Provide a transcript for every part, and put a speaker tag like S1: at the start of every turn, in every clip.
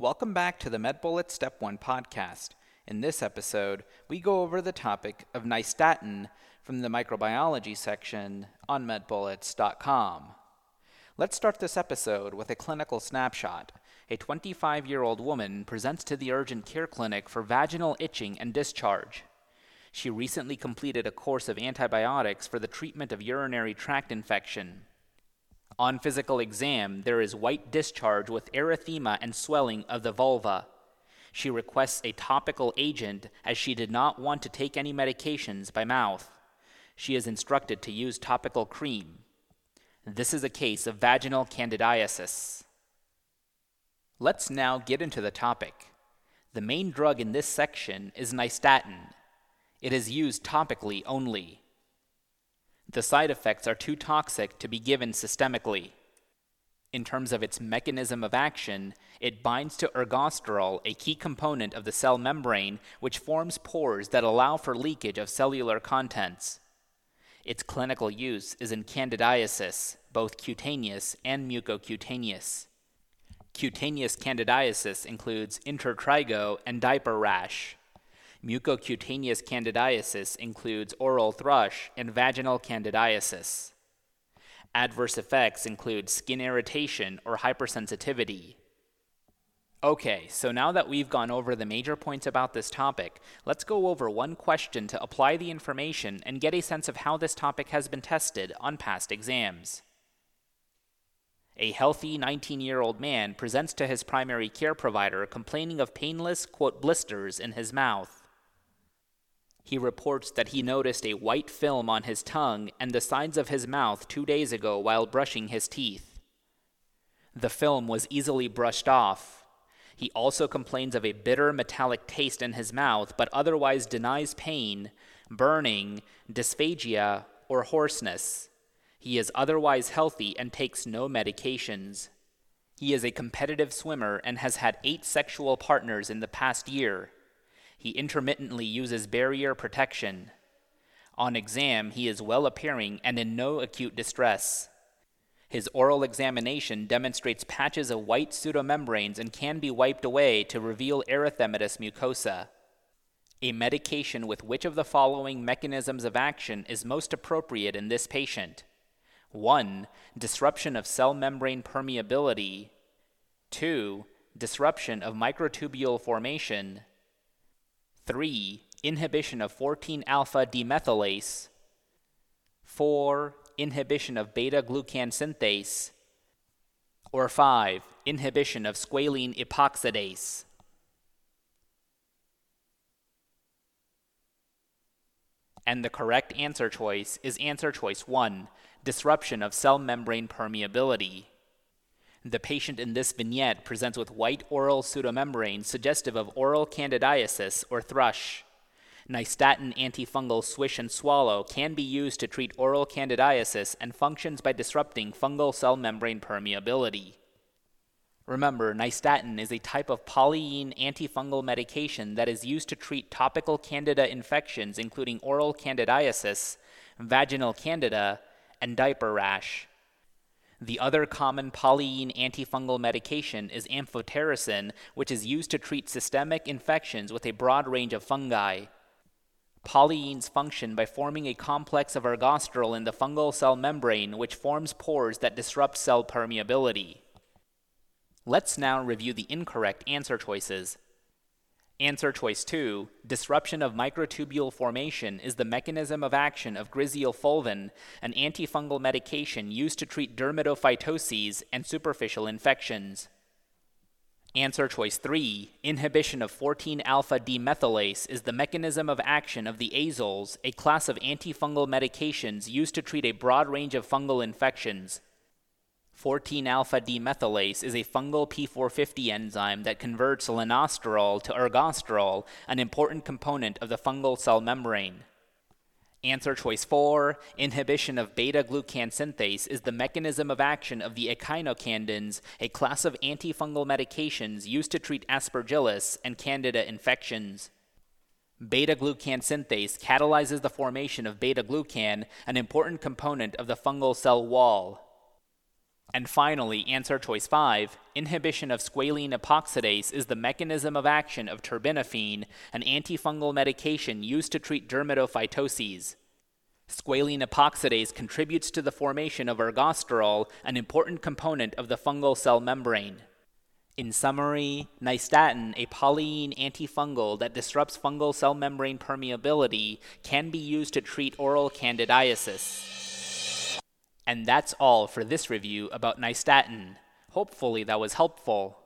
S1: Welcome back to the MedBullet Step 1 podcast. In this episode, we go over the topic of nystatin from the microbiology section on medbullets.com. Let's start this episode with a clinical snapshot. A 25 year old woman presents to the urgent care clinic for vaginal itching and discharge. She recently completed a course of antibiotics for the treatment of urinary tract infection. On physical exam, there is white discharge with erythema and swelling of the vulva. She requests a topical agent as she did not want to take any medications by mouth. She is instructed to use topical cream. This is a case of vaginal candidiasis. Let's now get into the topic. The main drug in this section is nystatin. It is used topically only. The side effects are too toxic to be given systemically. In terms of its mechanism of action, it binds to ergosterol, a key component of the cell membrane, which forms pores that allow for leakage of cellular contents. Its clinical use is in candidiasis, both cutaneous and mucocutaneous. Cutaneous candidiasis includes intertrigo and diaper rash. Mucocutaneous candidiasis includes oral thrush and vaginal candidiasis. Adverse effects include skin irritation or hypersensitivity. Okay, so now that we've gone over the major points about this topic, let's go over one question to apply the information and get a sense of how this topic has been tested on past exams. A healthy 19 year old man presents to his primary care provider complaining of painless, quote, blisters in his mouth. He reports that he noticed a white film on his tongue and the sides of his mouth two days ago while brushing his teeth. The film was easily brushed off. He also complains of a bitter metallic taste in his mouth, but otherwise denies pain, burning, dysphagia, or hoarseness. He is otherwise healthy and takes no medications. He is a competitive swimmer and has had eight sexual partners in the past year. He intermittently uses barrier protection. On exam, he is well appearing and in no acute distress. His oral examination demonstrates patches of white pseudomembranes and can be wiped away to reveal erythematous mucosa. A medication with which of the following mechanisms of action is most appropriate in this patient? 1. Disruption of cell membrane permeability. 2. Disruption of microtubule formation. 3. Inhibition of 14 alpha demethylase. 4. Inhibition of beta glucan synthase. Or 5. Inhibition of squalene epoxidase. And the correct answer choice is answer choice 1 disruption of cell membrane permeability. The patient in this vignette presents with white oral pseudomembrane suggestive of oral candidiasis or thrush. Nystatin antifungal swish and swallow can be used to treat oral candidiasis and functions by disrupting fungal cell membrane permeability. Remember, nystatin is a type of polyene antifungal medication that is used to treat topical candida infections including oral candidiasis, vaginal candida, and diaper rash. The other common polyene antifungal medication is amphotericin, which is used to treat systemic infections with a broad range of fungi. Polyenes function by forming a complex of ergosterol in the fungal cell membrane, which forms pores that disrupt cell permeability. Let's now review the incorrect answer choices. Answer choice 2 Disruption of microtubule formation is the mechanism of action of griseofulvin, an antifungal medication used to treat dermatophytoses and superficial infections. Answer choice 3 Inhibition of 14 alpha demethylase is the mechanism of action of the azoles, a class of antifungal medications used to treat a broad range of fungal infections. 14 alpha demethylase is a fungal P450 enzyme that converts lanosterol to ergosterol, an important component of the fungal cell membrane. Answer choice 4 Inhibition of beta glucan synthase is the mechanism of action of the echinocandins, a class of antifungal medications used to treat aspergillus and candida infections. Beta glucan synthase catalyzes the formation of beta glucan, an important component of the fungal cell wall. And finally, answer choice 5 inhibition of squalene epoxidase is the mechanism of action of terbinafine, an antifungal medication used to treat dermatophytoses. Squalene epoxidase contributes to the formation of ergosterol, an important component of the fungal cell membrane. In summary, nystatin, a polyene antifungal that disrupts fungal cell membrane permeability, can be used to treat oral candidiasis. And that's all for this review about nystatin. Hopefully, that was helpful.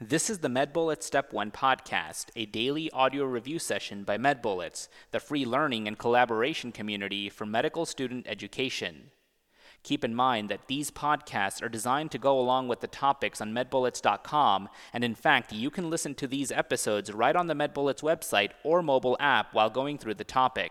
S1: This is the MedBullets Step 1 podcast, a daily audio review session by MedBullets, the free learning and collaboration community for medical student education. Keep in mind that these podcasts are designed to go along with the topics on medbullets.com, and in fact, you can listen to these episodes right on the MedBullets website or mobile app while going through the topic.